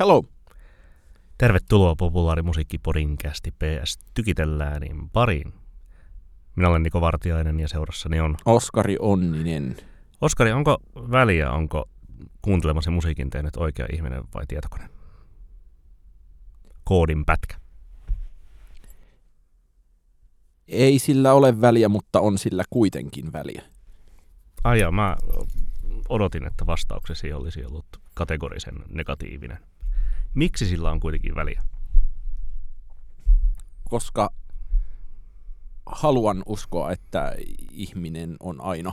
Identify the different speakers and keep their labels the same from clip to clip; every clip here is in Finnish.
Speaker 1: Hello.
Speaker 2: Tervetuloa populaarimusiikkipodinkästi PS Tykitellään niin pariin. Minä olen Niko Vartiainen ja seurassani on...
Speaker 1: Oskari Onninen.
Speaker 2: Oskari, onko väliä, onko kuuntelemasi musiikin tehnyt oikea ihminen vai tietokone? Koodin pätkä.
Speaker 1: Ei sillä ole väliä, mutta on sillä kuitenkin väliä.
Speaker 2: Ai joo, mä odotin, että vastauksesi olisi ollut kategorisen negatiivinen. Miksi sillä on kuitenkin väliä?
Speaker 1: Koska haluan uskoa, että ihminen on aina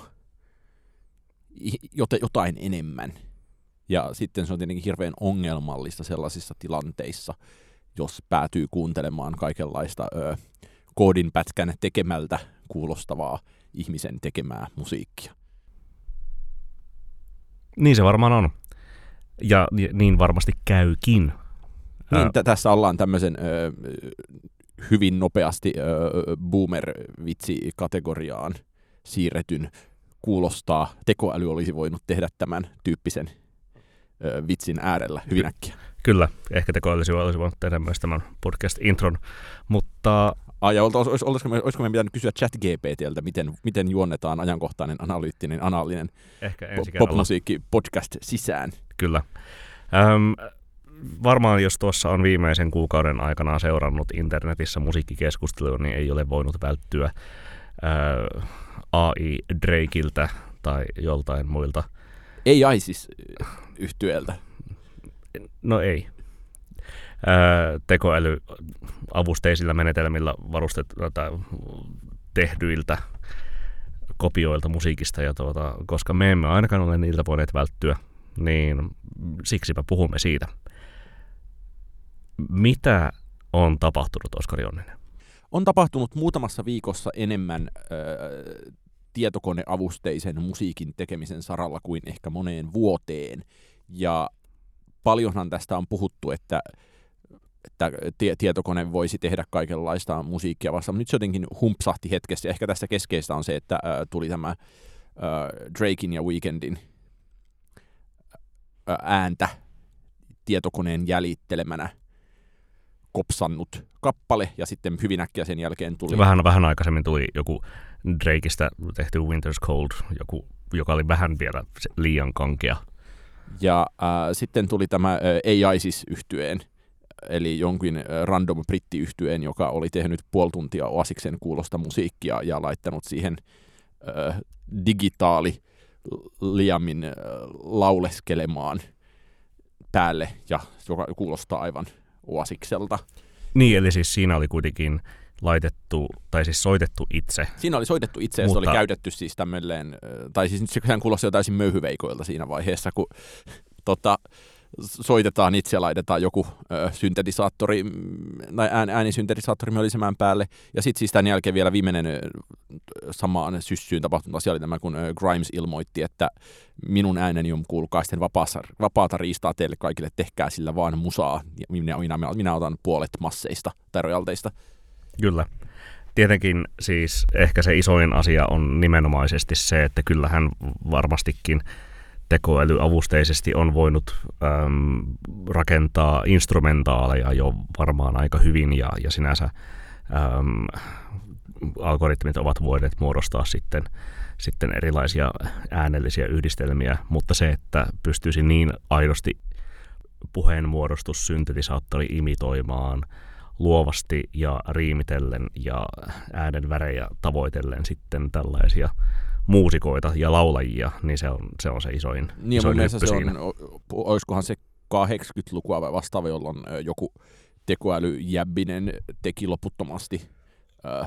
Speaker 1: jotain enemmän. Ja sitten se on tietenkin hirveän ongelmallista sellaisissa tilanteissa, jos päätyy kuuntelemaan kaikenlaista ö, koodinpätkän tekemältä kuulostavaa ihmisen tekemää musiikkia.
Speaker 2: Niin se varmaan on. Ja niin varmasti käykin.
Speaker 1: Niin, t- tässä ollaan tämmöisen ö, hyvin nopeasti ö, boomer-vitsi-kategoriaan siirretyn kuulostaa. Tekoäly olisi voinut tehdä tämän tyyppisen ö, vitsin äärellä hyvin äkkiä.
Speaker 2: Kyllä, ehkä tekoäly olisi voinut tehdä myös tämän podcast-intron, mutta
Speaker 1: Ai, ja olisiko, olisiko, me, olisiko me pitänyt kysyä ChatGPTltä, miten, miten juonnetaan ajankohtainen, analyyttinen, anaalinen Ehkä popmusiikki podcast sisään?
Speaker 2: Kyllä. Öm, varmaan jos tuossa on viimeisen kuukauden aikana seurannut internetissä musiikkikeskustelua, niin ei ole voinut välttyä ö, AI Drakeiltä tai joltain muilta.
Speaker 1: Ei ai siis yhtyeeltä.
Speaker 2: No ei tekoälyavusteisilla menetelmillä varustettuilta tehdyiltä kopioilta musiikista, ja tuota, koska me emme ainakaan ole niiltä voineet välttyä, niin siksipä puhumme siitä. Mitä on tapahtunut, Oskari Onninen?
Speaker 1: On tapahtunut muutamassa viikossa enemmän äh, tietokoneavusteisen musiikin tekemisen saralla kuin ehkä moneen vuoteen. Ja paljonhan tästä on puhuttu, että että tietokone voisi tehdä kaikenlaista musiikkia vasta. Nyt se jotenkin humpsahti hetkessä. Ehkä tässä keskeistä on se, että äh, tuli tämä äh, Drakein ja Weekendin ääntä tietokoneen jäljittelemänä kopsannut kappale, ja sitten hyvin äkkiä sen jälkeen tuli...
Speaker 2: Vähän, vähän aikaisemmin tuli joku Drakeista tehty Winter's Cold, joku, joka oli vähän vielä liian kankea.
Speaker 1: Ja äh, sitten tuli tämä äh, AI siis yhtyeen eli jonkin random brittiyhtyeen, joka oli tehnyt puoli tuntia Oasiksen kuulosta musiikkia ja laittanut siihen äh, digitaali Liamin äh, lauleskelemaan päälle, ja joka kuulostaa aivan Oasikselta.
Speaker 2: Niin, eli siis siinä oli kuitenkin laitettu, tai siis soitettu itse.
Speaker 1: Siinä oli soitettu itse, ja Mutta... se oli käytetty siis tämmöilleen, tai siis sehän kuulosti jo täysin möyhyveikoilta siinä vaiheessa, kun tota, soitetaan itse laitetaan joku ö, syntetisaattori, tai ään, äänisyntetisaattori mölisemään päälle. Ja sitten siis tämän jälkeen vielä viimeinen samaan syssyyn tapahtunut asia oli tämä, kun Grimes ilmoitti, että minun ääneni on kuulkaisten vapaata, vapaata riistaa teille kaikille, tehkää sillä vaan musaa. Ja minä, minä, minä otan puolet masseista tai rojalteista.
Speaker 2: Kyllä. Tietenkin siis ehkä se isoin asia on nimenomaisesti se, että kyllähän varmastikin – tekoälyavusteisesti on voinut äm, rakentaa instrumentaaleja jo varmaan aika hyvin ja, ja sinänsä äm, algoritmit ovat voineet muodostaa sitten, sitten erilaisia äänellisiä yhdistelmiä, mutta se, että pystyisi niin aidosti puheenmuodostus syntetisaattori imitoimaan luovasti ja riimitellen ja äänen värejä tavoitellen sitten tällaisia muusikoita ja laulajia, niin se on se, on se isoin,
Speaker 1: niin
Speaker 2: isoin
Speaker 1: mun se siinä. on, olisikohan se 80-lukua vai vastaava, jolloin joku tekoälyjäbbinen teki loputtomasti ö,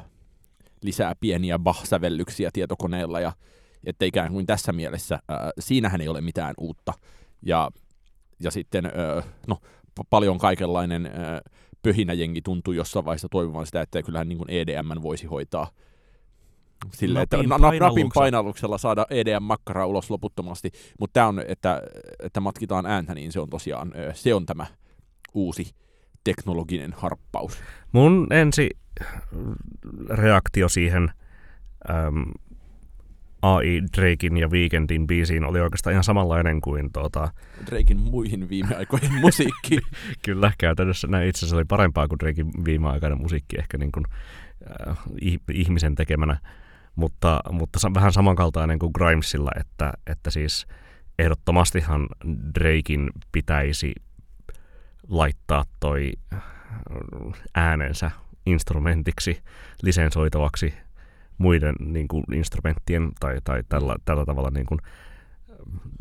Speaker 1: lisää pieniä Bach-sävellyksiä tietokoneella, ja että ikään kuin tässä mielessä ö, siinähän ei ole mitään uutta. Ja, ja sitten ö, no, paljon kaikenlainen ö, pöhinäjengi tuntuu jossain vaiheessa toivomaan sitä, että kyllähän niin kuin EDM voisi hoitaa – Sille, että napin, napin painalluksella saada EDM-makkara ulos loputtomasti. Mutta tämä on, että, että matkitaan ääntä, niin se on tosiaan, se on tämä uusi teknologinen harppaus.
Speaker 2: Mun ensi reaktio siihen äm, AI Drakein ja Weekendin biisiin oli oikeastaan ihan samanlainen kuin tuota...
Speaker 1: Drakein muihin viime aikojen musiikki.
Speaker 2: Kyllä, käytännössä näin itse asiassa oli parempaa kuin Drakein viime aikainen musiikki ehkä niin kuin, äh, ihmisen tekemänä, mutta, mutta vähän samankaltainen kuin Grimesilla, että, että siis ehdottomastihan Drakein pitäisi laittaa toi äänensä instrumentiksi lisensoitavaksi muiden niin kuin, instrumenttien tai, tai tällä, tällä tavalla niin kuin,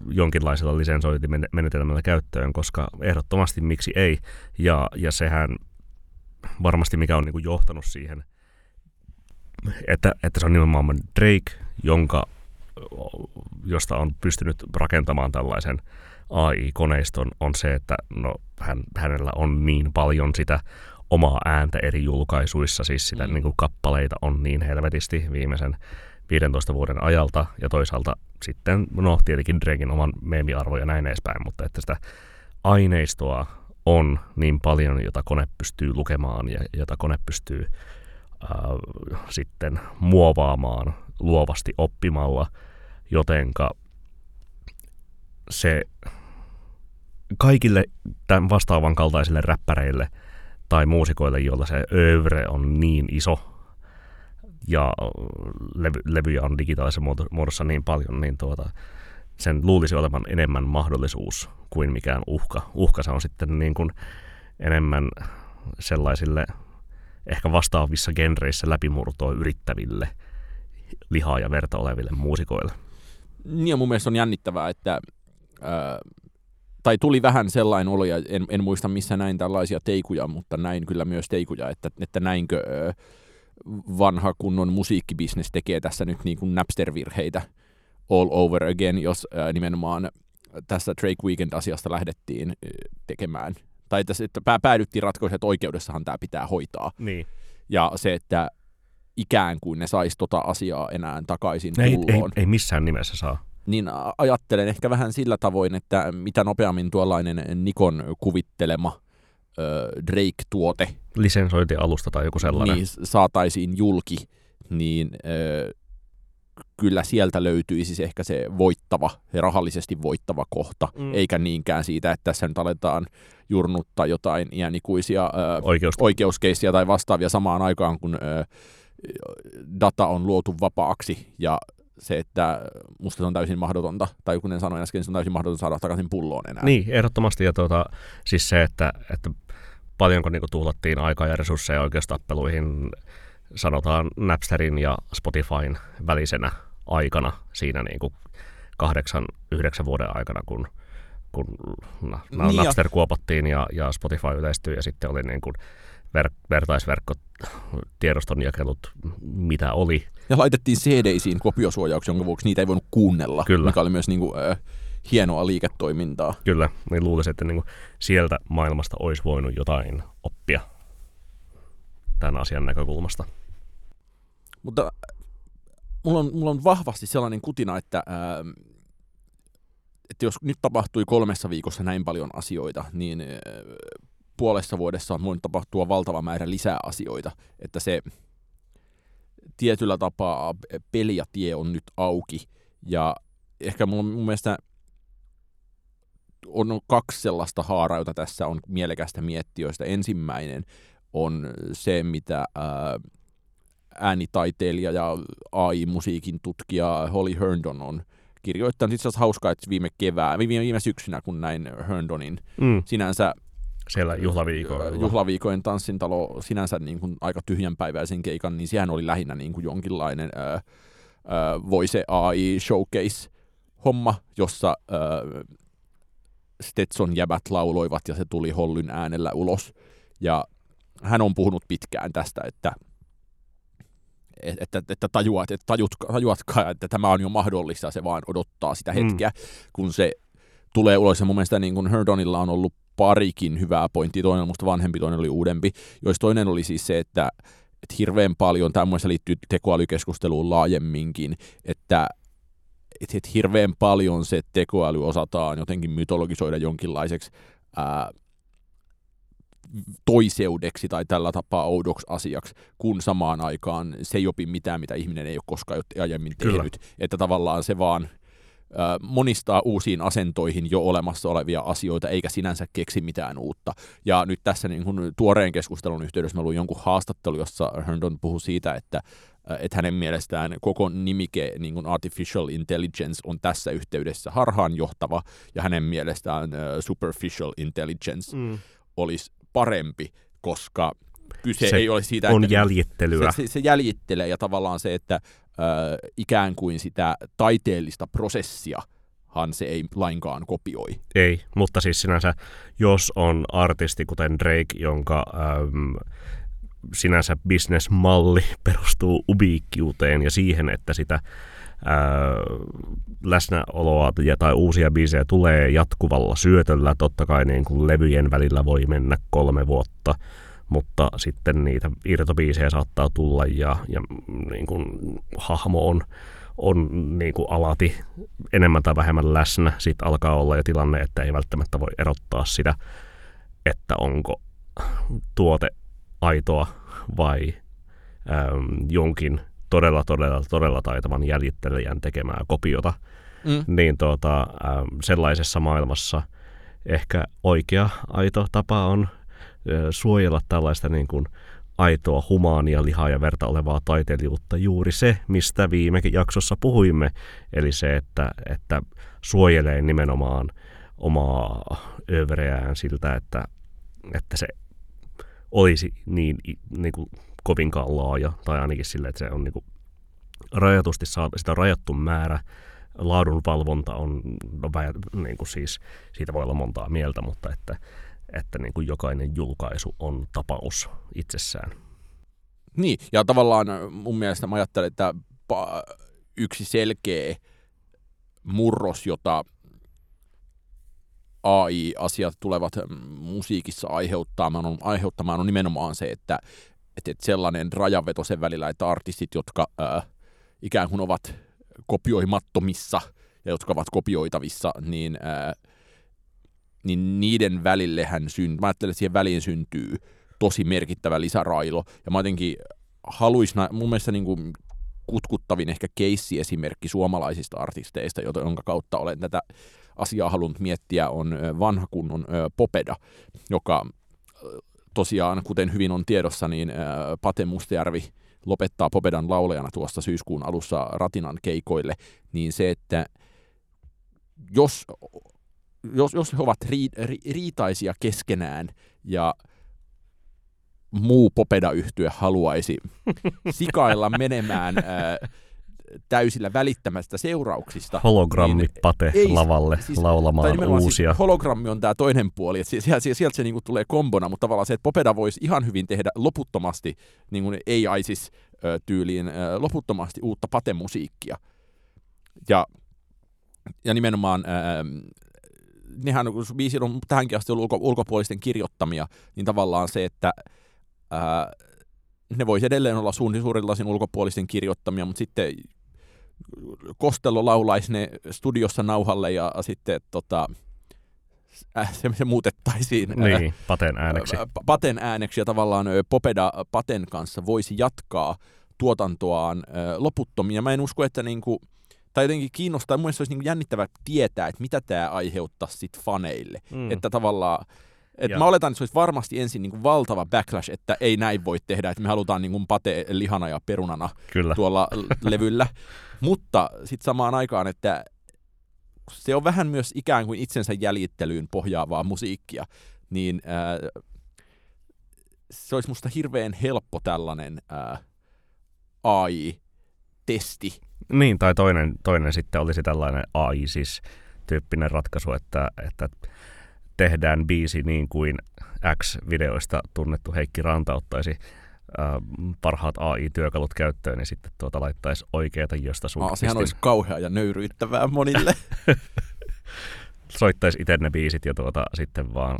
Speaker 2: jonkinlaisella lisensointimenetelmällä käyttöön, koska ehdottomasti miksi ei. Ja, ja sehän varmasti mikä on niin kuin johtanut siihen, että, että se on nimenomaan Drake, jonka, josta on pystynyt rakentamaan tällaisen AI-koneiston, on se, että no, hän, hänellä on niin paljon sitä omaa ääntä eri julkaisuissa, siis sitä mm. niin kuin kappaleita on niin helvetisti viimeisen 15 vuoden ajalta, ja toisaalta sitten, no tietenkin Drakein oman meemiarvo ja näin edespäin, mutta että sitä aineistoa on niin paljon, jota kone pystyy lukemaan ja jota kone pystyy äh, sitten muovaamaan luovasti oppimalla, jotenka se kaikille tämän vastaavan kaltaisille räppäreille – tai muusikoille, joilla se övre on niin iso ja levy, levyjä on digitaalisessa muodossa niin paljon, niin tuota, sen luulisi olevan enemmän mahdollisuus kuin mikään uhka. Uhka se on sitten niin kuin enemmän sellaisille ehkä vastaavissa genreissä läpimurtoa yrittäville lihaa ja verta oleville muusikoille.
Speaker 1: Niin ja mun mielestä on jännittävää, että ää, tai tuli vähän sellainen olo, ja en, en muista missä näin tällaisia teikuja, mutta näin kyllä myös teikuja, että, että näinkö ö, vanha kunnon musiikkibisnes tekee tässä nyt niin kuin Napster-virheitä all over again, jos ö, nimenomaan tässä Drake Weekend-asiasta lähdettiin tekemään. Tai että, että päädyttiin ratkaisuun, että oikeudessahan tämä pitää hoitaa.
Speaker 2: Niin.
Speaker 1: Ja se, että ikään kuin ne saisi tota asiaa enää takaisin
Speaker 2: ei, ei, ei missään nimessä saa
Speaker 1: niin ajattelen ehkä vähän sillä tavoin, että mitä nopeammin tuollainen Nikon kuvittelema Drake-tuote
Speaker 2: lisensointialusta tai joku sellainen.
Speaker 1: Niin, saataisiin julki, niin ö, kyllä sieltä löytyisi ehkä se voittava, se rahallisesti voittava kohta, mm. eikä niinkään siitä, että tässä nyt aletaan jurnuttaa jotain iänikuisia ö, Oikeus. oikeuskeisiä tai vastaavia samaan aikaan, kun ö, data on luotu vapaaksi ja se, että musta se on täysin mahdotonta, tai kun en sanoin äsken, se on täysin mahdotonta saada takaisin pulloon enää.
Speaker 2: Niin, ehdottomasti. Ja tuota, siis se, että, että paljonko niin tuhlattiin aikaa ja resursseja oikeustappeluihin, sanotaan Napsterin ja Spotifyn välisenä aikana siinä niin kuin kahdeksan, yhdeksän vuoden aikana, kun, kun na, niin Napster ja... kuopattiin ja, ja Spotify yleistyi ja sitten oli niin kuin ver, vertaisverkkotiedoston jakelut, mitä oli.
Speaker 1: Ja laitettiin CD-isiin kopiosuojauksia, jonka vuoksi niitä ei voinut kuunnella, Kyllä. mikä oli myös niin kuin, äh, hienoa liiketoimintaa.
Speaker 2: Kyllä, niin luulisin, että niin kuin sieltä maailmasta olisi voinut jotain oppia tämän asian näkökulmasta.
Speaker 1: Mutta mulla on, mulla on vahvasti sellainen kutina, että, ää, että jos nyt tapahtui kolmessa viikossa näin paljon asioita, niin ää, puolessa vuodessa on voinut tapahtua valtava määrä lisää asioita, että se tietyllä tapaa peli ja tie on nyt auki, ja ehkä mun, mun mielestä on kaksi sellaista haaraa, jota tässä on mielekästä miettiä, joista ensimmäinen on se, mitä ää, äänitaiteilija ja AI-musiikin tutkija Holly Herndon on kirjoittanut. Itse asiassa hauskaa, että viime kevää, viime, viime syksynä, kun näin Herndоnin mm. sinänsä
Speaker 2: siellä juhlaviikoilla.
Speaker 1: Juhlaviikojen tanssintalo sinänsä niin kuin aika tyhjänpäiväisen keikan, niin siellä oli lähinnä niin kuin jonkinlainen ää, ää, Voice AI showcase-homma, jossa ää, Stetson jäbät lauloivat ja se tuli Hollyn äänellä ulos. Ja hän on puhunut pitkään tästä, että että, että tajuat, että tajut, tajuatkaa, että tämä on jo mahdollista, se vaan odottaa sitä mm. hetkeä, mm. kun se tulee ulos. Ja mun mielestä niin kuin Herdonilla on ollut parikin hyvää pointtia. Toinen on musta vanhempi, toinen oli uudempi. Joista toinen oli siis se, että, että hirveän paljon, tämä liittyy tekoälykeskusteluun laajemminkin, että että, että hirveän paljon se tekoäly osataan jotenkin mytologisoida jonkinlaiseksi ää, toiseudeksi tai tällä tapaa oudoksi asiaksi, kun samaan aikaan se ei opi mitään, mitä ihminen ei ole koskaan aiemmin tehnyt. Kyllä. Että tavallaan se vaan monistaa uusiin asentoihin jo olemassa olevia asioita, eikä sinänsä keksi mitään uutta. Ja nyt tässä niin kun tuoreen keskustelun yhteydessä mä luin jonkun haastattelu, jossa Herndon puhui siitä, että että hänen mielestään koko nimike niin kuin artificial intelligence on tässä yhteydessä harhaanjohtava, ja hänen mielestään superficial intelligence mm. olisi parempi, koska kyse
Speaker 2: se
Speaker 1: ei ole siitä,
Speaker 2: on
Speaker 1: että
Speaker 2: jäljittelyä.
Speaker 1: Se, se, se jäljittelee, ja tavallaan se, että ö, ikään kuin sitä taiteellista prosessia han se ei lainkaan kopioi.
Speaker 2: Ei, mutta siis sinänsä, jos on artisti kuten Drake, jonka äm, sinänsä bisnesmalli perustuu ubiikkiuteen ja siihen, että sitä läsnäoloa tai uusia biisejä tulee jatkuvalla syötöllä. Totta kai niin kuin levyjen välillä voi mennä kolme vuotta, mutta sitten niitä irtobiisejä saattaa tulla ja, ja niin kuin hahmo on, on niin kuin alati enemmän tai vähemmän läsnä. Sitten alkaa olla jo tilanne, että ei välttämättä voi erottaa sitä, että onko tuote aitoa vai äm, jonkin todella, todella, todella taitavan jäljittelijän tekemää kopiota, mm. niin tuota, äm, sellaisessa maailmassa ehkä oikea aito tapa on suojella tällaista niin kuin aitoa humaania lihaa ja verta olevaa taiteilijuutta juuri se, mistä viime jaksossa puhuimme, eli se, että, että suojelee nimenomaan omaa övreään siltä, että, että se olisi niin, niin kuin kovinkaan laaja, tai ainakin sille, että se on niin kuin rajatusti saatu, sitä rajattu määrä, laadunvalvonta on, no, niin kuin siis, siitä voi olla montaa mieltä, mutta että, että niin kuin jokainen julkaisu on tapaus itsessään.
Speaker 1: Niin, ja tavallaan mun mielestä mä ajattelen, että yksi selkeä murros, jota AI-asiat tulevat musiikissa aiheuttamaan on, aiheuttamaan on nimenomaan se, että, että, että sellainen rajaveto sen välillä, että artistit, jotka ää, ikään kuin ovat kopioimattomissa ja jotka ovat kopioitavissa, niin, ää, niin niiden välillehän syntyy, mä ajattelen, että siihen väliin syntyy tosi merkittävä lisärailo, ja mä jotenkin haluaisin, mun mielestä niin kuin kutkuttavin ehkä keissi-esimerkki suomalaisista artisteista, jonka kautta olen tätä asiaa halunnut miettiä, on vanha kunnon Popeda, joka tosiaan, kuten hyvin on tiedossa, niin Pate Mustajärvi lopettaa Popedan laulajana tuossa syyskuun alussa Ratinan keikoille, niin se, että jos, jos, jos he ovat ri, ri, riitaisia keskenään ja muu popeda-yhtye haluaisi sikailla menemään ää, täysillä välittämästä seurauksista.
Speaker 2: Hologrammi niin pate ei, lavalle siis, laulamaan uusia.
Speaker 1: Siis hologrammi on tämä toinen puoli, että sieltä, sieltä se niinku tulee kombona, mutta tavallaan se, että Popeda voisi ihan hyvin tehdä loputtomasti, niin kuin ei siis tyyliin loputtomasti uutta patemusiikkia. Ja, ja nimenomaan ää, nehän, kun biisit on tähänkin asti ollut ulko, ulkopuolisten kirjoittamia, niin tavallaan se, että ää, ne voisi edelleen olla suurin ulkopuolisten kirjoittamia, mutta sitten Kostello laulaisi ne studiossa nauhalle ja sitten tota, äh, se, se muutettaisiin
Speaker 2: niin, äh, paten ääneksi. Äh,
Speaker 1: paten ääneksi ja tavallaan Popeda Paten kanssa voisi jatkaa tuotantoaan äh, loputtomia. Mä en usko, että niinku, tai jotenkin kiinnostaa, mun olisi niinku jännittävää tietää, että mitä tämä aiheuttaa sit faneille. Mm. Että tavallaan et mä oletan, että se olisi varmasti ensin niin kuin valtava backlash, että ei näin voi tehdä, että me halutaan niin kuin pate lihana ja perunana Kyllä. tuolla levyllä. Mutta sitten samaan aikaan, että se on vähän myös ikään kuin itsensä jäljittelyyn pohjaavaa musiikkia, niin ää, se olisi musta hirveän helppo tällainen ää, AI-testi.
Speaker 2: Niin, tai toinen, toinen sitten olisi tällainen AI, siis tyyppinen ratkaisu, että, että tehdään biisi niin kuin X-videoista tunnettu Heikki Ranta ottaisi parhaat AI-työkalut käyttöön, niin sitten tuota laittaisi oikeata josta sun.
Speaker 1: Aa, sehän olisi kauhea ja nöyryyttävää monille.
Speaker 2: Soittaisi itse ne biisit ja tuota, sitten vaan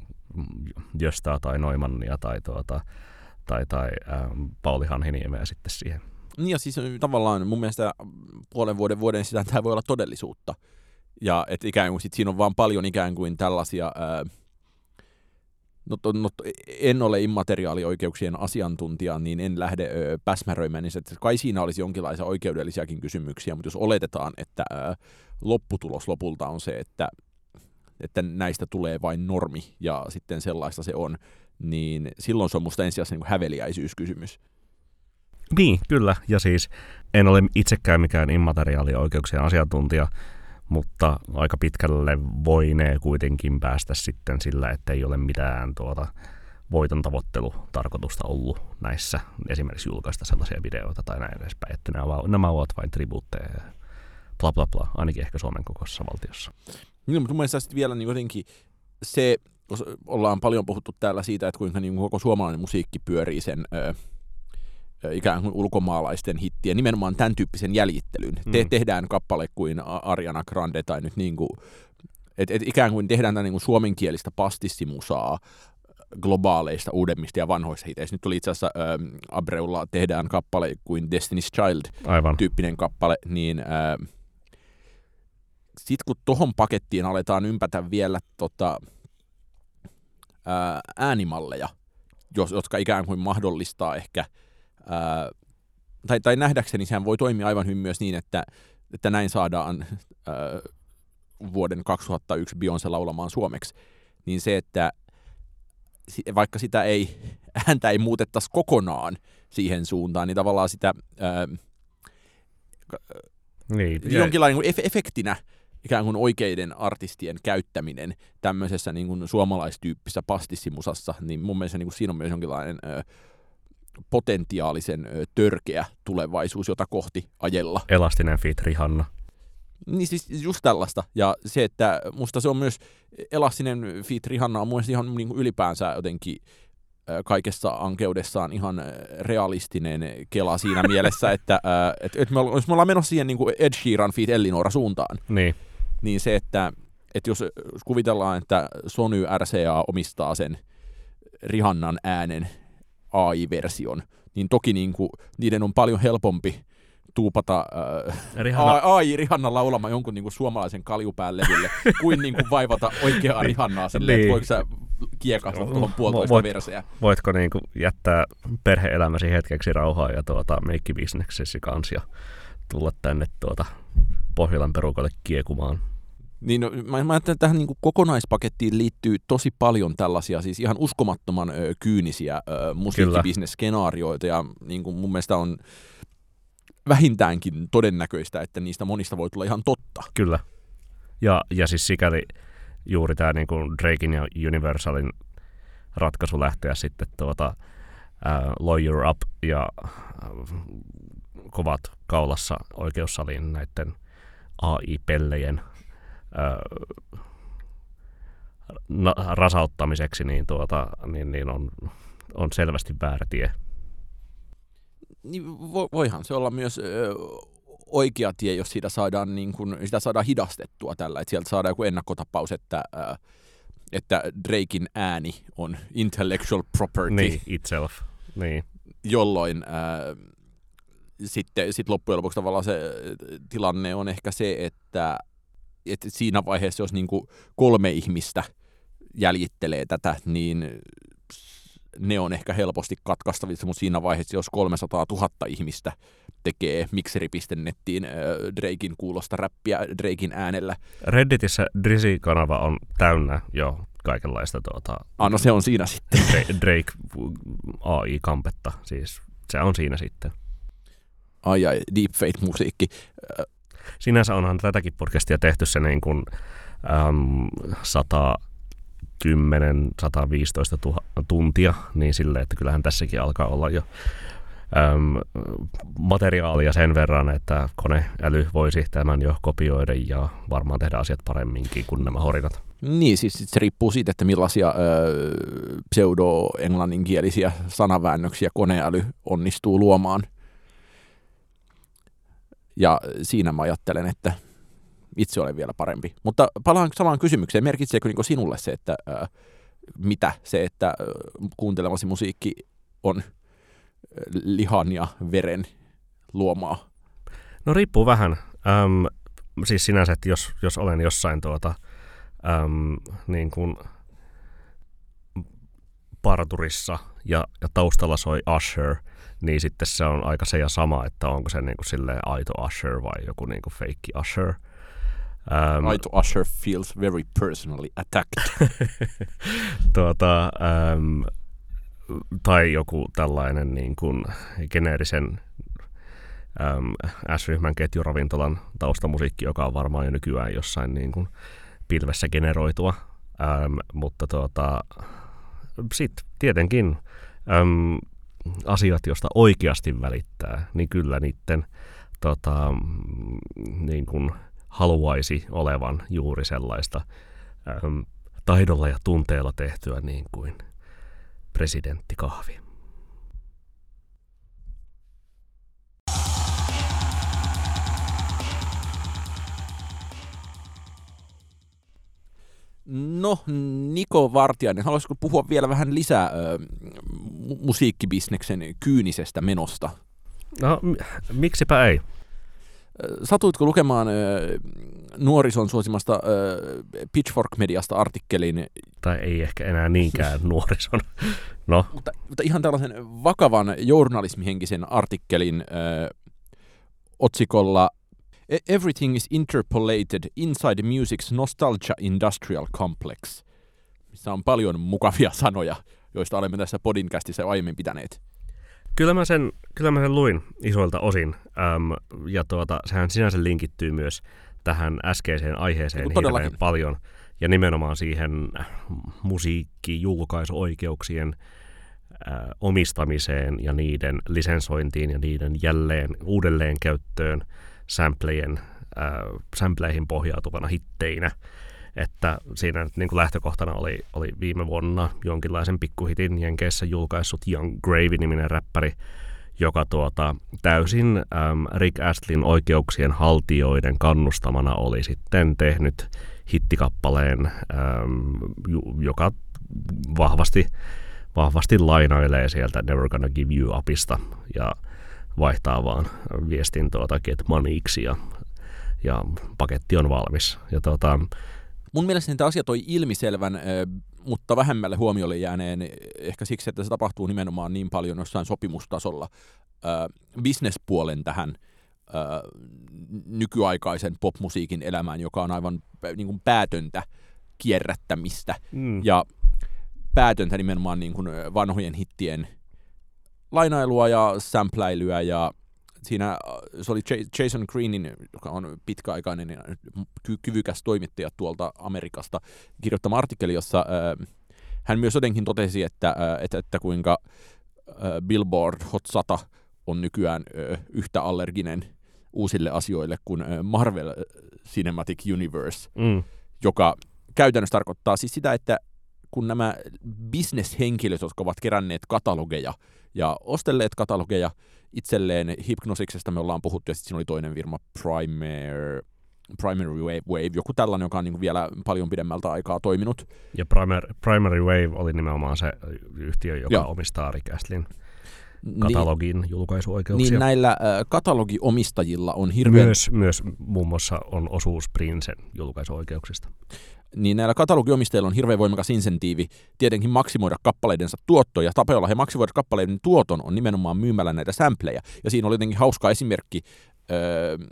Speaker 2: Jöstaa tai Noimannia tai, tuota, tai, tai ähm, Pauli Hanhiniemeä sitten siihen.
Speaker 1: Niin ja siis tavallaan mun mielestä puolen vuoden vuoden sisään tämä voi olla todellisuutta. Ja että ikään kuin sit siinä on vaan paljon ikään kuin tällaisia ää, no, no, en ole immateriaalioikeuksien asiantuntija, niin en lähde ö, päsmäröimään, niin että kai siinä olisi jonkinlaisia oikeudellisiakin kysymyksiä, mutta jos oletetaan, että ö, lopputulos lopulta on se, että, että näistä tulee vain normi ja sitten sellaista se on, niin silloin se on musta ensisijaisesti niin häveliäisyyskysymys.
Speaker 2: Niin, kyllä. Ja siis en ole itsekään mikään immateriaalioikeuksien asiantuntija, mutta aika pitkälle voinee kuitenkin päästä sitten sillä, että ei ole mitään tuota voiton tavoittelutarkoitusta ollut näissä, esimerkiksi julkaista sellaisia videoita tai näin edespäin, että nämä, nämä ovat vain tribuutteja ja bla bla bla, ainakin ehkä Suomen kokoisessa valtiossa.
Speaker 1: Niin, mutta mun mielestä sitten vielä niin jotenkin se, ollaan paljon puhuttu täällä siitä, että kuinka niin koko suomalainen musiikki pyörii sen ikään kuin ulkomaalaisten hittien, nimenomaan tämän tyyppisen jäljittelyn. Mm. Te, tehdään kappale kuin Ariana Grande tai nyt niin kuin, et, et ikään kuin tehdään niin kuin suomenkielistä pastissimusaa globaaleista, uudemmista ja vanhoista hiteistä. Nyt tuli itse asiassa äh, Abreulla tehdään kappale kuin Destiny's Child Aivan. tyyppinen kappale, niin äh, sitten kun tohon pakettiin aletaan ympätä vielä tota, äh, äänimalleja, jos, jotka ikään kuin mahdollistaa ehkä ää, tai, tai nähdäkseni sehän voi toimia aivan hyvin myös niin, että, että näin saadaan ää, vuoden 2001 Beyoncé laulamaan suomeksi, niin se, että vaikka sitä ei, ääntä ei muutettaisi kokonaan siihen suuntaan, niin tavallaan sitä ää, niin, jonkinlainen niin efektinä ikään kuin oikeiden artistien käyttäminen tämmöisessä niin kuin suomalaistyyppisessä pastissimusassa, niin mun mielestä niin kuin siinä on myös jonkinlainen ää, potentiaalisen törkeä tulevaisuus, jota kohti ajella.
Speaker 2: Elastinen fit Rihanna.
Speaker 1: Niin siis just tällaista. Ja se, että musta se on myös elastinen fit Rihanna on mun ihan niin kuin ylipäänsä jotenkin kaikessa ankeudessaan ihan realistinen kela siinä mielessä, että et, et me, jos me ollaan menossa siihen niin kuin Ed Sheeran feat Ellinora suuntaan,
Speaker 2: niin,
Speaker 1: niin se, että et jos kuvitellaan, että Sony RCA omistaa sen Rihannan äänen, AI-version, niin toki niin kuin, niiden on paljon helpompi tuupata äh, Rihanna. AI Rihanna laulamaan jonkun niin kuin suomalaisen kaljupään levylle, kuin, niin kuin vaivata oikeaa niin. Rihannaa sille, niin. että voiko sä kiekasta tuohon puolitoista Voit, verseä.
Speaker 2: Voitko niin kuin jättää perhe-elämäsi hetkeksi rauhaa ja tuota, meikkibisneksesi kanssa ja tulla tänne tuota, Pohjolan perukalle kiekumaan?
Speaker 1: Niin, no, mä, mä että tähän niin kokonaispakettiin liittyy tosi paljon tällaisia siis ihan uskomattoman ö, kyynisiä musiikkibisnesskenaarioita, ja niin kuin mun mielestä on vähintäänkin todennäköistä, että niistä monista voi tulla ihan totta.
Speaker 2: Kyllä. Ja, ja siis sikäli juuri tämä niin kuin Drakein ja Universalin ratkaisu lähteä sitten tuota, uh, Lawyer Up ja uh, kovat kaulassa oikeussaliin näiden AI-pellejen rasauttamiseksi, niin, tuota, niin, niin on, on selvästi väärä tie.
Speaker 1: Niin vo, voihan se olla myös ö, oikea tie, jos siitä saadaan, niin kun, sitä saadaan hidastettua tällä, että sieltä saadaan joku ennakkotapaus, että, ö, että Drakein ääni on intellectual property.
Speaker 2: Niin, itself. Niin.
Speaker 1: Jolloin ö, sitten sit loppujen lopuksi tavallaan se tilanne on ehkä se, että että siinä vaiheessa, jos niin kuin kolme ihmistä jäljittelee tätä, niin ne on ehkä helposti katkaistavissa, mutta siinä vaiheessa, jos 300 000 ihmistä tekee mikseri.nettiin äh, Drakein kuulosta räppiä Drakein äänellä.
Speaker 2: Redditissä Drizzy-kanava on täynnä jo kaikenlaista tuota...
Speaker 1: Ah, no se on siinä sitten.
Speaker 2: Drake AI-kampetta, siis se on siinä sitten.
Speaker 1: Ai ai, deepfake-musiikki
Speaker 2: sinänsä onhan tätäkin podcastia tehty se niin kuin, äm, 110 115 tuha, tuntia, niin sille, että kyllähän tässäkin alkaa olla jo äm, materiaalia sen verran, että koneäly voisi tämän jo kopioida ja varmaan tehdä asiat paremminkin kuin nämä horinat.
Speaker 1: Niin, siis se riippuu siitä, että millaisia öö, pseudo-englanninkielisiä sanaväännöksiä koneäly onnistuu luomaan – ja siinä mä ajattelen, että itse olen vielä parempi. Mutta palaan samaan kysymykseen. Merkitseekö niin sinulle se, että ää, mitä se, että ää, kuuntelemasi musiikki on lihan ja veren luomaa?
Speaker 2: No riippuu vähän. Öm, siis sinänsä, että jos, jos olen jossain tuota, öm, niin kuin parturissa ja, ja taustalla soi Usher, niin sitten se on aika se ja sama, että onko se niin kuin silleen aito Usher vai joku niin kuin feikki Usher.
Speaker 1: Um, aito Usher feels very personally attacked.
Speaker 2: tuota, um, tai joku tällainen niin kuin geneerisen um, S-ryhmän ketjuravintolan taustamusiikki, joka on varmaan jo nykyään jossain niin kuin pilvessä generoitua. Um, mutta tuota, sitten tietenkin um, asiat, joista oikeasti välittää, niin kyllä niiden tota, niin kuin haluaisi olevan juuri sellaista um, taidolla ja tunteella tehtyä niin kuin presidenttikahvi.
Speaker 1: No, Niko Vartiainen, haluaisitko puhua vielä vähän lisää ö, musiikkibisneksen kyynisestä menosta?
Speaker 2: No, m- miksipä ei?
Speaker 1: Satuitko lukemaan nuorison suosimasta Pitchfork-mediasta artikkelin?
Speaker 2: Tai ei ehkä enää niinkään nuorison. No.
Speaker 1: Mutta, mutta ihan tällaisen vakavan journalismihenkisen artikkelin ö, otsikolla E- everything is interpolated inside music's nostalgia industrial complex, missä on paljon mukavia sanoja, joista olemme tässä jo aiemmin pitäneet.
Speaker 2: Kyllä mä sen, kyllä mä sen luin isoilta osin, äm, ja tuota, sehän sinänsä linkittyy myös tähän äskeiseen aiheeseen hirveän paljon, ja nimenomaan siihen musiikkijulkaisuoikeuksien äh, omistamiseen ja niiden lisensointiin ja niiden jälleen uudelleenkäyttöön samplejen, äh, sampleihin pohjautuvana hitteinä. Että siinä nyt niin kuin lähtökohtana oli, oli viime vuonna jonkinlaisen pikkuhitin Jenkeissä julkaissut Young Gravy-niminen räppäri, joka tuota, täysin äm, Rick Astlin oikeuksien haltijoiden kannustamana oli sitten tehnyt hittikappaleen, äm, joka vahvasti, vahvasti lainailee sieltä Never Gonna Give You Upista. Ja vaihtaa vaan viestin tuota get moneyksi ja, ja paketti on valmis. Ja tuota,
Speaker 1: Mun mielestä tämä asia toi ilmiselvän, mutta vähemmälle huomiolle jääneen ehkä siksi, että se tapahtuu nimenomaan niin paljon jossain sopimustasolla bisnespuolen tähän nykyaikaisen popmusiikin elämään, joka on aivan niin kuin päätöntä kierrättämistä mm. ja päätöntä nimenomaan niin kuin vanhojen hittien lainailua ja sampläilyä ja siinä äh, se oli Jason Greenin, joka on pitkäaikainen ja kyvykäs toimittaja tuolta Amerikasta, kirjoittama artikkeli, jossa äh, hän myös jotenkin totesi, että, äh, että, että kuinka äh, Billboard Hot 100 on nykyään äh, yhtä allerginen uusille asioille kuin äh, Marvel Cinematic Universe, mm. joka käytännössä tarkoittaa siis sitä, että kun nämä bisneshenkilöt, jotka ovat keränneet katalogeja ja ostelleet katalogeja itselleen, Hypnosiksesta me ollaan puhuttu, ja sitten siinä oli toinen firma, Primer, Primary Wave, Wave, joku tällainen, joka on niin vielä paljon pidemmältä aikaa toiminut.
Speaker 2: Ja Primer, Primary Wave oli nimenomaan se yhtiö, joka Joo. omistaa Rick Astlin katalogin niin, julkaisuoikeuksia.
Speaker 1: Niin näillä äh, katalogiomistajilla on hirveän...
Speaker 2: Myös, myös muun muassa on osuus Princen julkaisuoikeuksista
Speaker 1: niin näillä katalogiomistajilla on hirveän voimakas insentiivi tietenkin maksimoida kappaleidensa tuottoja. Tapa, jolla he maksimoivat kappaleiden tuoton, on nimenomaan myymällä näitä sampleja. Ja siinä oli jotenkin hauska esimerkki äh,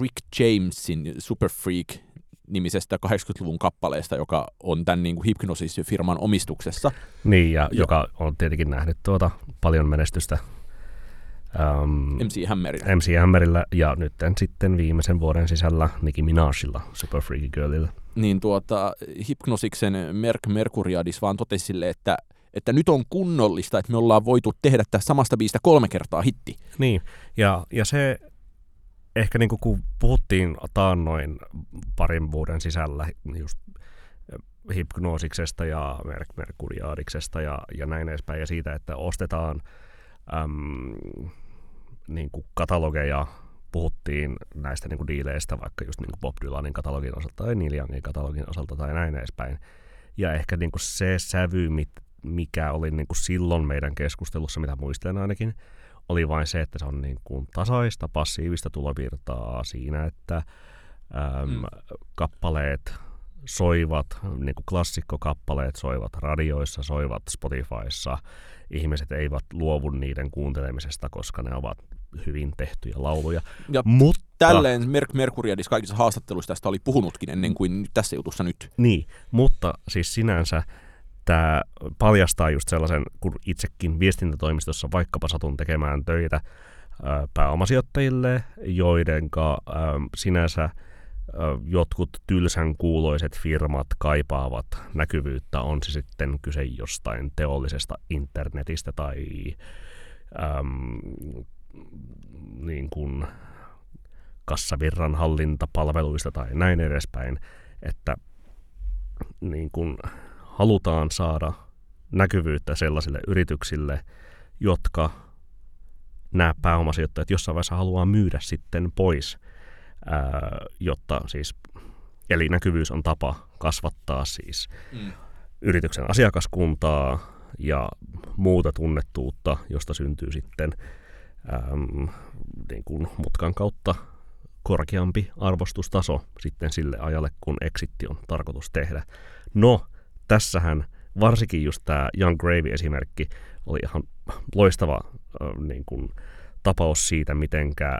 Speaker 1: Rick Jamesin Super Freak nimisestä 80-luvun kappaleesta, joka on tämän niin Hypnosis-firman omistuksessa.
Speaker 2: Niin, ja, ja joka on tietenkin nähnyt tuota paljon menestystä
Speaker 1: Um, MC Hammerillä.
Speaker 2: MC Hammerillä ja nyt sitten viimeisen vuoden sisällä Nicki Minajilla, Super Freaky Girlillä.
Speaker 1: Niin tuota, Hypnosiksen Merk Merkuriadis vaan totesi sille, että, että nyt on kunnollista, että me ollaan voitu tehdä tästä samasta biistä kolme kertaa hitti.
Speaker 2: Niin, ja, ja se ehkä niin kuin kun puhuttiin taannoin parin vuoden sisällä just hypnoosiksesta ja Merk Merkuriadiksesta ja, ja näin edespäin, ja siitä, että ostetaan äm, niin kuin katalogeja, puhuttiin näistä niin kuin diileistä, vaikka just niin kuin Bob Dylanin katalogin osalta tai Neil Youngin katalogin osalta tai näin edespäin. Ja ehkä niin kuin se sävy, mikä oli niin kuin silloin meidän keskustelussa, mitä muistelen ainakin, oli vain se, että se on niin kuin tasaista, passiivista tulovirtaa siinä, että äm, mm. kappaleet soivat, niin kuin klassikkokappaleet soivat radioissa, soivat Spotifyssa. Ihmiset eivät luovu niiden kuuntelemisesta, koska ne ovat hyvin tehtyjä lauluja.
Speaker 1: Ja Mutta... Tälleen Merk Merkuriadis kaikissa haastatteluissa tästä oli puhunutkin ennen kuin tässä jutussa nyt.
Speaker 2: Niin, mutta siis sinänsä tämä paljastaa just sellaisen, kun itsekin viestintätoimistossa vaikkapa satun tekemään töitä pääomasijoittajille, joidenka sinänsä jotkut tylsän kuuloiset firmat kaipaavat näkyvyyttä, on se sitten kyse jostain teollisesta internetistä tai äm, niin kuin kassavirran hallintapalveluista tai näin edespäin, että niin kuin halutaan saada näkyvyyttä sellaisille yrityksille, jotka nämä pääomasijoittajat jossain vaiheessa haluaa myydä sitten pois, ää, jotta siis, eli näkyvyys on tapa kasvattaa siis mm. yrityksen asiakaskuntaa ja muuta tunnettuutta, josta syntyy sitten äm, niin kuin mutkan kautta korkeampi arvostustaso sitten sille ajalle, kun exitti on tarkoitus tehdä. No, tässähän varsinkin just tämä Young Gravy-esimerkki oli ihan loistava äh, niin kuin, tapaus siitä, mitenkä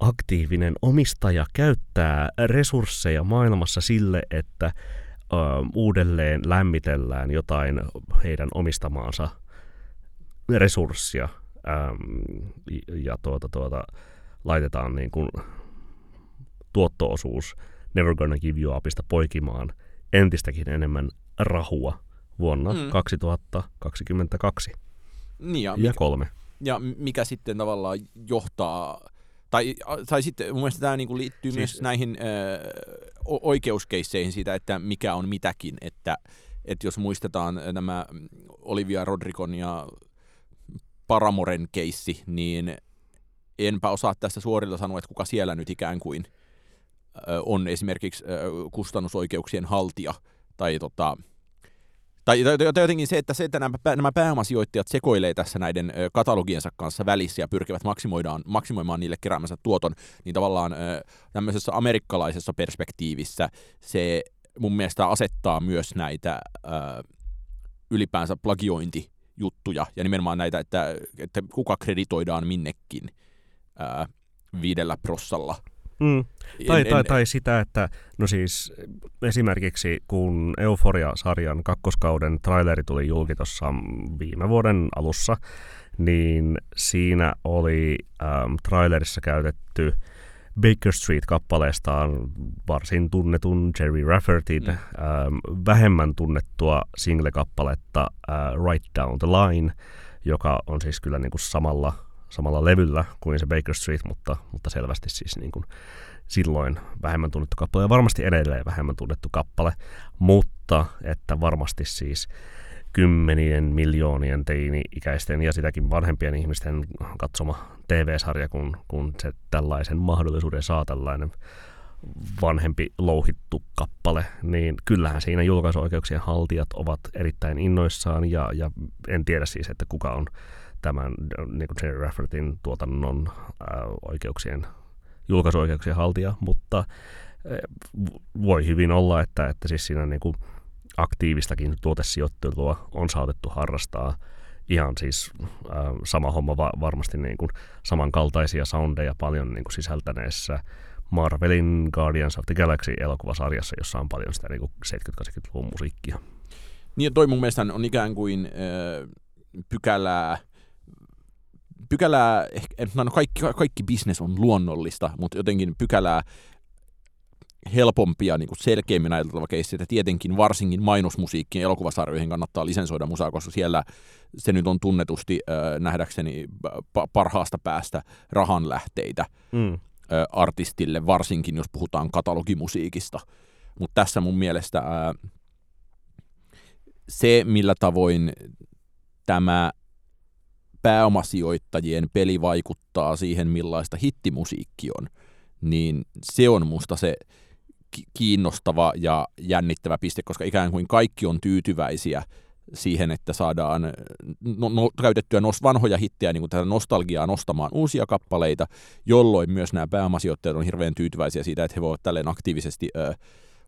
Speaker 2: aktiivinen omistaja käyttää resursseja maailmassa sille, että ö, uudelleen lämmitellään jotain heidän omistamaansa resurssia äm, ja tuota, tuota, laitetaan niin kuin tuottoosuus Never Gonna Give You Upista poikimaan entistäkin enemmän rahua vuonna mm. 2022
Speaker 1: niin ja,
Speaker 2: ja
Speaker 1: mikä,
Speaker 2: kolme.
Speaker 1: Ja mikä sitten tavallaan johtaa, tai, tai sitten mun mielestä tämä niinku liittyy siis, myös näihin ö, oikeuskeisseihin siitä, että mikä on mitäkin, että, että jos muistetaan nämä Olivia Rodrigon ja Paramoren keissi, niin enpä osaa tästä suorilla sanoa, että kuka siellä nyt ikään kuin on esimerkiksi kustannusoikeuksien haltija tai tota, tai, jotenkin se, että, se, että nämä, nämä pääomasijoittajat sekoilee tässä näiden katalogiensa kanssa välissä ja pyrkivät maksimoidaan, maksimoimaan niille keräämänsä tuoton, niin tavallaan tämmöisessä amerikkalaisessa perspektiivissä se mun mielestä asettaa myös näitä ylipäänsä plagiointijuttuja ja nimenomaan näitä, että, että kuka kreditoidaan minnekin viidellä prossalla.
Speaker 2: Mm. Tai, en, tai, en, tai sitä, että no siis esimerkiksi kun Euforia-sarjan kakkoskauden traileri tuli julki tuossa viime vuoden alussa, niin siinä oli ähm, trailerissa käytetty Baker Street-kappaleestaan varsin tunnetun Jerry Raffertin mm. ähm, vähemmän tunnettua single-kappaletta äh, Right Down the Line, joka on siis kyllä niin kuin samalla samalla levyllä kuin se Baker Street, mutta, mutta selvästi siis niin kuin silloin vähemmän tunnettu kappale ja varmasti edelleen vähemmän tunnettu kappale, mutta että varmasti siis kymmenien miljoonien teini-ikäisten ja sitäkin vanhempien ihmisten katsoma TV-sarja, kun, kun se tällaisen mahdollisuuden saa tällainen vanhempi louhittu kappale, niin kyllähän siinä julkaisuoikeuksien haltijat ovat erittäin innoissaan ja, ja en tiedä siis, että kuka on tämän niin kuin Jerry Raffertin tuotannon ää, oikeuksien, julkaisuoikeuksien haltija, mutta ää, voi hyvin olla, että, että siis siinä niin kuin aktiivistakin tuotesijoittelua on saatettu harrastaa ihan siis ää, sama homma va- varmasti niin kuin samankaltaisia soundeja paljon niin kuin sisältäneessä Marvelin Guardians of the Galaxy-elokuvasarjassa, jossa on paljon sitä niin 70-80-luvun musiikkia.
Speaker 1: Niin ja toi mun mielestä on ikään kuin äh, pykälää pykälää, ehkä, no kaikki, kaikki bisnes on luonnollista, mutta jotenkin pykälää helpompia, niin kuin selkeämmin ajateltava keissi, että tietenkin varsinkin mainosmusiikkiin elokuvasarjoihin kannattaa lisensoida musaa, koska siellä se nyt on tunnetusti äh, nähdäkseni parhaasta päästä rahanlähteitä mm. äh, artistille, varsinkin jos puhutaan katalogimusiikista. Mutta tässä mun mielestä äh, se, millä tavoin tämä pääomasijoittajien peli vaikuttaa siihen, millaista hittimusiikki on, niin se on musta se kiinnostava ja jännittävä piste, koska ikään kuin kaikki on tyytyväisiä siihen, että saadaan no, no, käytettyä nos, vanhoja hittejä, niin tätä nostalgiaa nostamaan uusia kappaleita, jolloin myös nämä pääomasijoittajat on hirveän tyytyväisiä siitä, että he voivat tälleen aktiivisesti ö,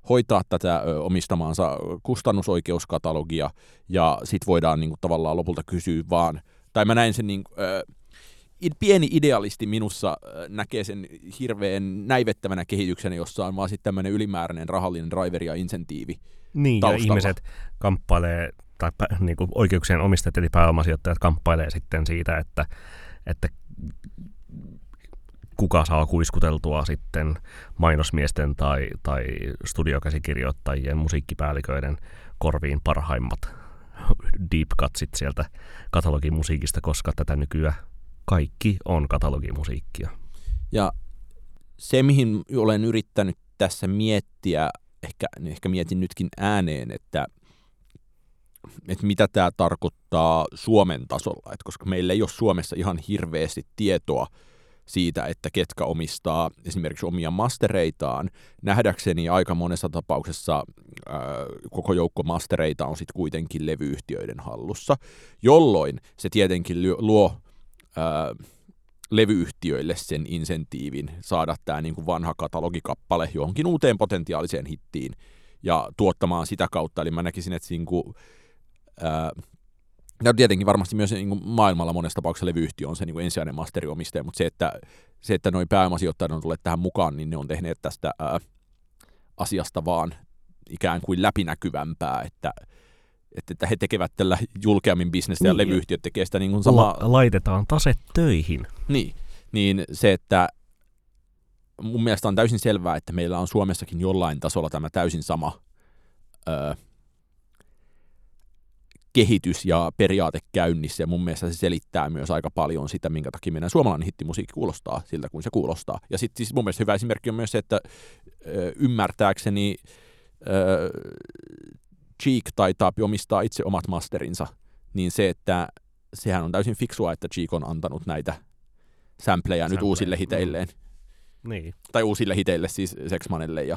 Speaker 1: hoitaa tätä ö, omistamaansa kustannusoikeuskatalogia, ja sitten voidaan niin kuin, tavallaan lopulta kysyä vaan, tai mä näin sen niin, ö, pieni idealisti minussa näkee sen hirveän näivettävänä kehityksenä, jossa on vaan sitten tämmöinen ylimääräinen rahallinen driveri ja insentiivi
Speaker 2: Niin, taustalla. ja ihmiset kamppailee, tai niin kuin oikeuksien omistajat eli pääomasijoittajat kamppailee sitten siitä, että, että kuka saa kuiskuteltua sitten mainosmiesten tai, tai studiokäsikirjoittajien, musiikkipäälliköiden korviin parhaimmat deep cutsit sieltä katalogimusiikista, koska tätä nykyään kaikki on katalogimusiikkia.
Speaker 1: Ja se, mihin olen yrittänyt tässä miettiä, ehkä, ehkä mietin nytkin ääneen, että, että mitä tämä tarkoittaa Suomen tasolla, että koska meillä ei ole Suomessa ihan hirveästi tietoa siitä, että ketkä omistaa esimerkiksi omia mastereitaan. Nähdäkseni aika monessa tapauksessa ää, koko joukko mastereita on sitten kuitenkin levyyhtiöiden hallussa, jolloin se tietenkin luo ää, levyyhtiöille sen insentiivin saada tämä niinku vanha katalogikappale johonkin uuteen potentiaaliseen hittiin ja tuottamaan sitä kautta. Eli mä näkisin, että niinku, ää, ja tietenkin varmasti myös niin kuin maailmalla monessa tapauksessa levyyhtiö on se niin kuin ensisijainen masteriomistaja, mutta se, että, se, että noin pääomasijoittajat on tulleet tähän mukaan, niin ne on tehneet tästä ää, asiasta vaan ikään kuin läpinäkyvämpää, että, että, että he tekevät tällä julkeammin bisnestä niin, ja levyyhtiöt tekee sitä niin kuin samaa.
Speaker 2: La- laitetaan taset töihin.
Speaker 1: Niin, niin se, että mun mielestä on täysin selvää, että meillä on Suomessakin jollain tasolla tämä täysin sama öö, kehitys ja periaate käynnissä, ja mun mielestä se selittää myös aika paljon sitä, minkä takia meidän suomalainen hittimusiikki kuulostaa siltä, kuin se kuulostaa. Ja sitten siis mun mielestä hyvä esimerkki on myös se, että ymmärtääkseni Cheek taitaa omistaa itse omat masterinsa, niin se, että sehän on täysin fiksua, että Cheek on antanut näitä sampleja Sample. nyt uusille hiteilleen.
Speaker 2: Mm. Niin.
Speaker 1: Tai uusille hiteille, siis Sexmanelle ja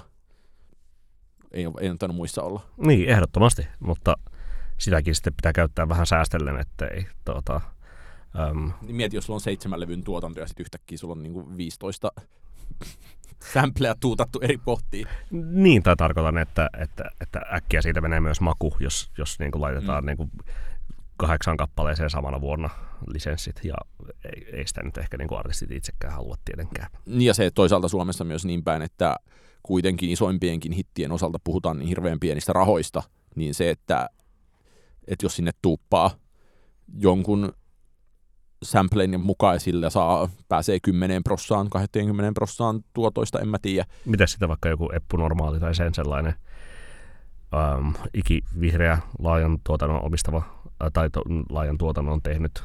Speaker 1: ei, ei ole muissa olla.
Speaker 2: Niin, ehdottomasti, mutta sitäkin sitten pitää käyttää vähän säästellen, ettei tuota,
Speaker 1: Um, Mieti, jos sulla on seitsemän levyn tuotanto ja sitten yhtäkkiä sulla on niinku 15 sampleja tuutattu eri pohtiin.
Speaker 2: Niin, tai tarkoitan, että, että, että äkkiä siitä menee myös maku, jos, jos niin kuin laitetaan mm. niin kuin kahdeksan kappaleeseen samana vuonna lisenssit, ja ei, ei sitä nyt ehkä niin kuin artistit itsekään halua tietenkään.
Speaker 1: Niin ja se toisaalta Suomessa myös niin päin, että kuitenkin isoimpienkin hittien osalta puhutaan niin hirveän pienistä rahoista, niin se, että että jos sinne tuuppaa jonkun samplein mukaan sillä saa, pääsee 10 prossaan, 20 prossaan tuotoista, en mä tiedä.
Speaker 2: Mitä sitä vaikka joku Eppu Normaali tai sen sellainen ähm, ikivihreä laajan tuotannon omistava äh, tai to, laajan tuotannon on tehnyt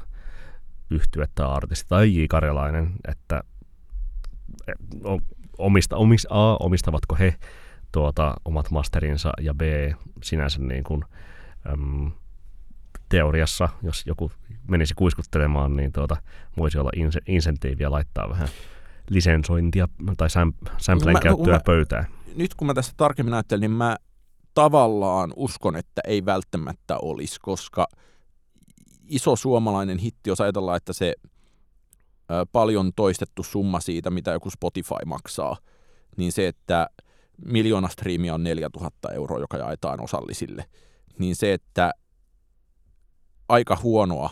Speaker 2: yhtye tai artisti tai J. Karjalainen, että omista, omis, A, omistavatko he tuota, omat masterinsa ja B, sinänsä niin kuin, äm, teoriassa, jos joku menisi kuiskuttelemaan, niin tuota, voisi olla inse- insentiiviä laittaa vähän lisensointia tai sam- samplen käyttöä mä, pöytään.
Speaker 1: Nyt kun mä tässä tarkemmin ajattelen, niin mä tavallaan uskon, että ei välttämättä olisi, koska iso suomalainen hitti, jos ajatellaan, että se ä, paljon toistettu summa siitä, mitä joku Spotify maksaa, niin se, että miljoona striimiä on 4000 euroa, joka jaetaan osallisille, niin se, että aika huonoa.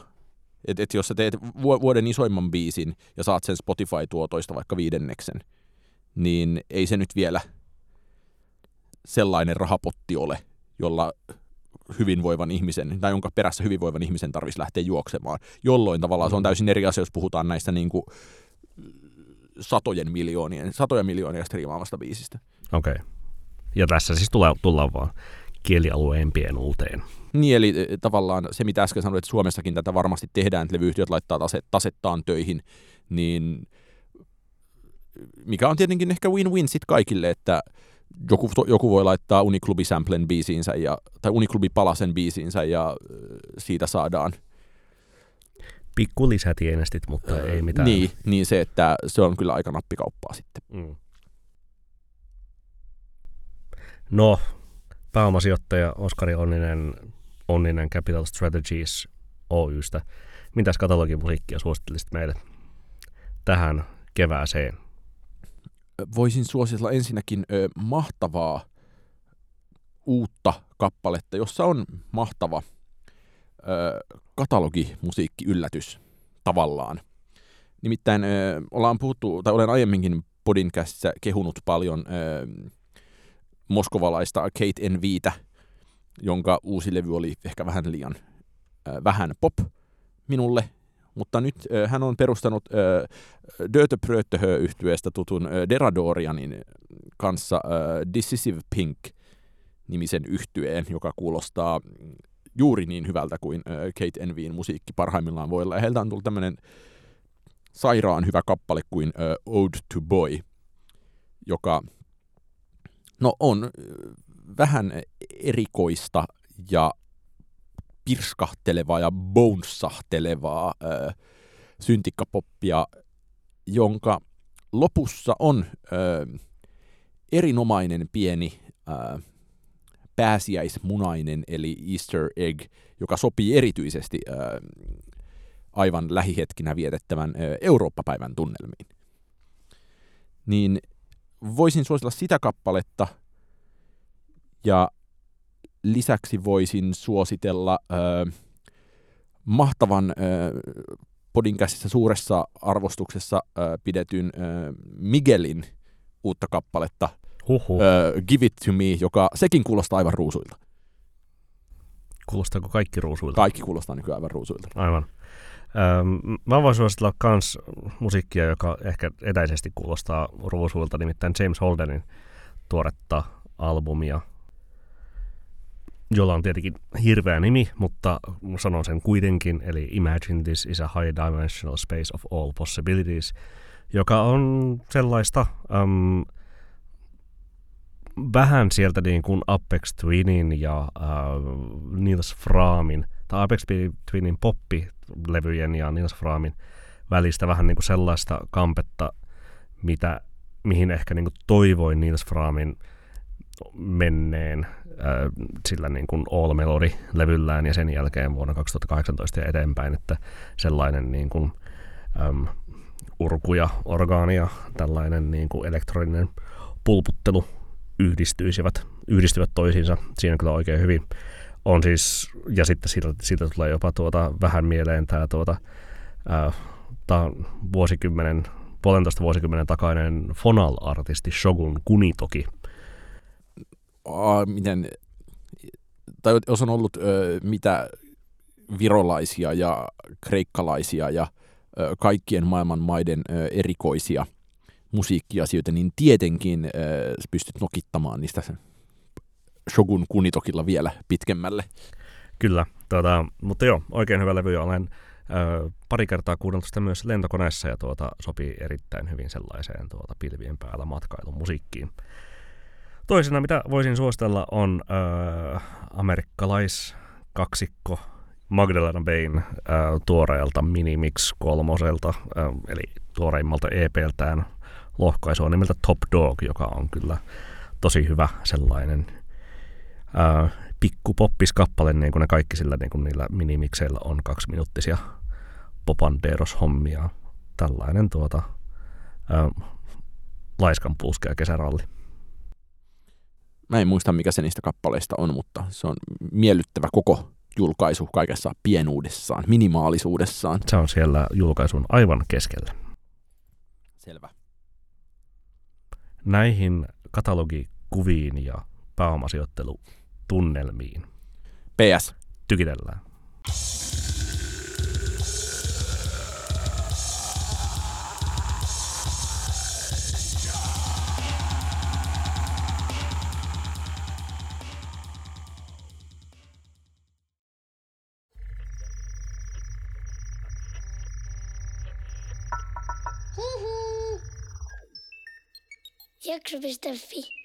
Speaker 1: Että et jos sä teet vuoden isoimman biisin ja saat sen Spotify-tuotoista vaikka viidenneksen, niin ei se nyt vielä sellainen rahapotti ole, jolla hyvinvoivan ihmisen, tai jonka perässä hyvinvoivan ihmisen tarvitsisi lähteä juoksemaan. Jolloin tavallaan se on mm. täysin eri asia, jos puhutaan näistä niin kuin satojen miljoonien, satoja miljoonia striimaavasta biisistä.
Speaker 2: Okei. Okay. Ja tässä siis tulee, tullaan vaan kielialueen pienuuteen.
Speaker 1: Niin, eli e, tavallaan se, mitä äsken sanoit, että Suomessakin tätä varmasti tehdään, että levyyhtiöt laittaa taset, tasettaan töihin, niin mikä on tietenkin ehkä win-win sitten kaikille, että joku, joku voi laittaa Uniklubi Samplen biisiinsä ja, tai Uniklubi Palasen biisiinsä ja siitä saadaan
Speaker 2: pikku lisätienestit, mutta öö, ei mitään.
Speaker 1: Niin, niin se, että se on kyllä aika nappikauppaa sitten. Mm.
Speaker 2: No, pääomasijoittaja Oskari Onninen, Onninen Capital Strategies Oystä. Mitäs katalogimusiikkia suosittelisit meille tähän kevääseen?
Speaker 1: Voisin suositella ensinnäkin ö, mahtavaa uutta kappaletta, jossa on mahtava ö, katalogimusiikki-yllätys tavallaan. Nimittäin ö, ollaan puhuttu, tai olen aiemminkin podcastissa kehunut paljon ö, moskovalaista Kate Envitä, jonka uusi levy oli ehkä vähän liian ö, vähän pop minulle, mutta nyt ö, hän on perustanut ö, Döte Prötehö yhtyeestä tutun ö, Deradorianin kanssa ö, Decisive Pink nimisen yhtyeen, joka kuulostaa juuri niin hyvältä kuin ö, Kate Envyin musiikki parhaimmillaan voi olla. Ja heiltä on tullut tämmöinen sairaan hyvä kappale kuin ö, Ode to Boy, joka no, on vähän erikoista ja pirskahtelevaa ja bonessahtelevaa ö, syntikkapoppia, jonka lopussa on ö, erinomainen pieni ö, pääsiäismunainen eli Easter egg, joka sopii erityisesti ö, aivan lähihetkinä vietettävän ö, Eurooppa-päivän tunnelmiin. Niin voisin suositella sitä kappaletta ja lisäksi voisin suositella ö, mahtavan ö, podinkäsissä suuressa arvostuksessa ö, pidetyn ö, Miguelin uutta kappaletta
Speaker 2: Huhu.
Speaker 1: ö, Give It To Me, joka sekin kuulostaa aivan ruusuilta.
Speaker 2: Kuulostaako kaikki ruusuilta?
Speaker 1: Kaikki kuulostaa nykyään aivan ruusuilta.
Speaker 2: Aivan. Öm, mä voin suositella kans musiikkia, joka ehkä etäisesti kuulostaa ruusuilta, nimittäin James Holdenin tuoretta albumia, jolla on tietenkin hirveä nimi, mutta sanon sen kuitenkin, eli Imagine This is a High Dimensional Space of All Possibilities, joka on sellaista um, vähän sieltä niin kuin Apex Twinin ja uh, Nils Fraamin, tai Apex Twinin poppilevyjen ja Nils Fraamin välistä vähän niin kuin sellaista kampetta, mitä, mihin ehkä niin kuin toivoin Nils Fraamin menneen äh, sillä niin kuin All Melody-levyllään ja sen jälkeen vuonna 2018 ja eteenpäin, että sellainen niin kuin, äm, urku ja orgaania, tällainen niin kuin elektroninen pulputtelu yhdistyisivät, yhdistyvät toisiinsa. Siinä kyllä oikein hyvin on siis, ja sitten siitä, siitä tulee jopa tuota, vähän mieleen tämä tuota, äh, vuosikymmenen, puolentoista vuosikymmenen takainen Fonal-artisti Shogun Kunitoki,
Speaker 1: Aa, miten, tai jos on ollut ö, mitä virolaisia ja kreikkalaisia ja ö, kaikkien maailman maiden ö, erikoisia musiikkiasioita, niin tietenkin ö, pystyt nokittamaan niistä Shogun Kunitokilla vielä pitkemmälle.
Speaker 2: Kyllä, tuota, mutta joo, oikein hyvä levy. Olen ö, pari kertaa kuunnellut sitä myös lentokoneessa ja tuota, sopii erittäin hyvin sellaiseen tuota, pilvien päällä matkailun musiikkiin. Toisena, mitä voisin suositella, on äh, amerikkalaiskaksikko Magdalena Bain äh, tuoreelta Minimix kolmoselta, äh, eli tuoreimmalta EPltään lohkaisua nimeltä Top Dog, joka on kyllä tosi hyvä sellainen pikkupoppiskappale, niin kuin ne kaikki sillä niin kuin niillä minimikseillä on kaksiminuuttisia popanderos-hommia. Tällainen tuota, äh, laiskan puuskea kesäralli.
Speaker 1: Mä en muista, mikä se niistä kappaleista on, mutta se on miellyttävä koko julkaisu kaikessa pienuudessaan, minimaalisuudessaan.
Speaker 2: Se on siellä julkaisun aivan keskellä.
Speaker 1: Selvä.
Speaker 2: Näihin katalogikuviin ja pääomasijoittelutunnelmiin
Speaker 1: PS.
Speaker 2: tykitellään.
Speaker 3: Jakso.fi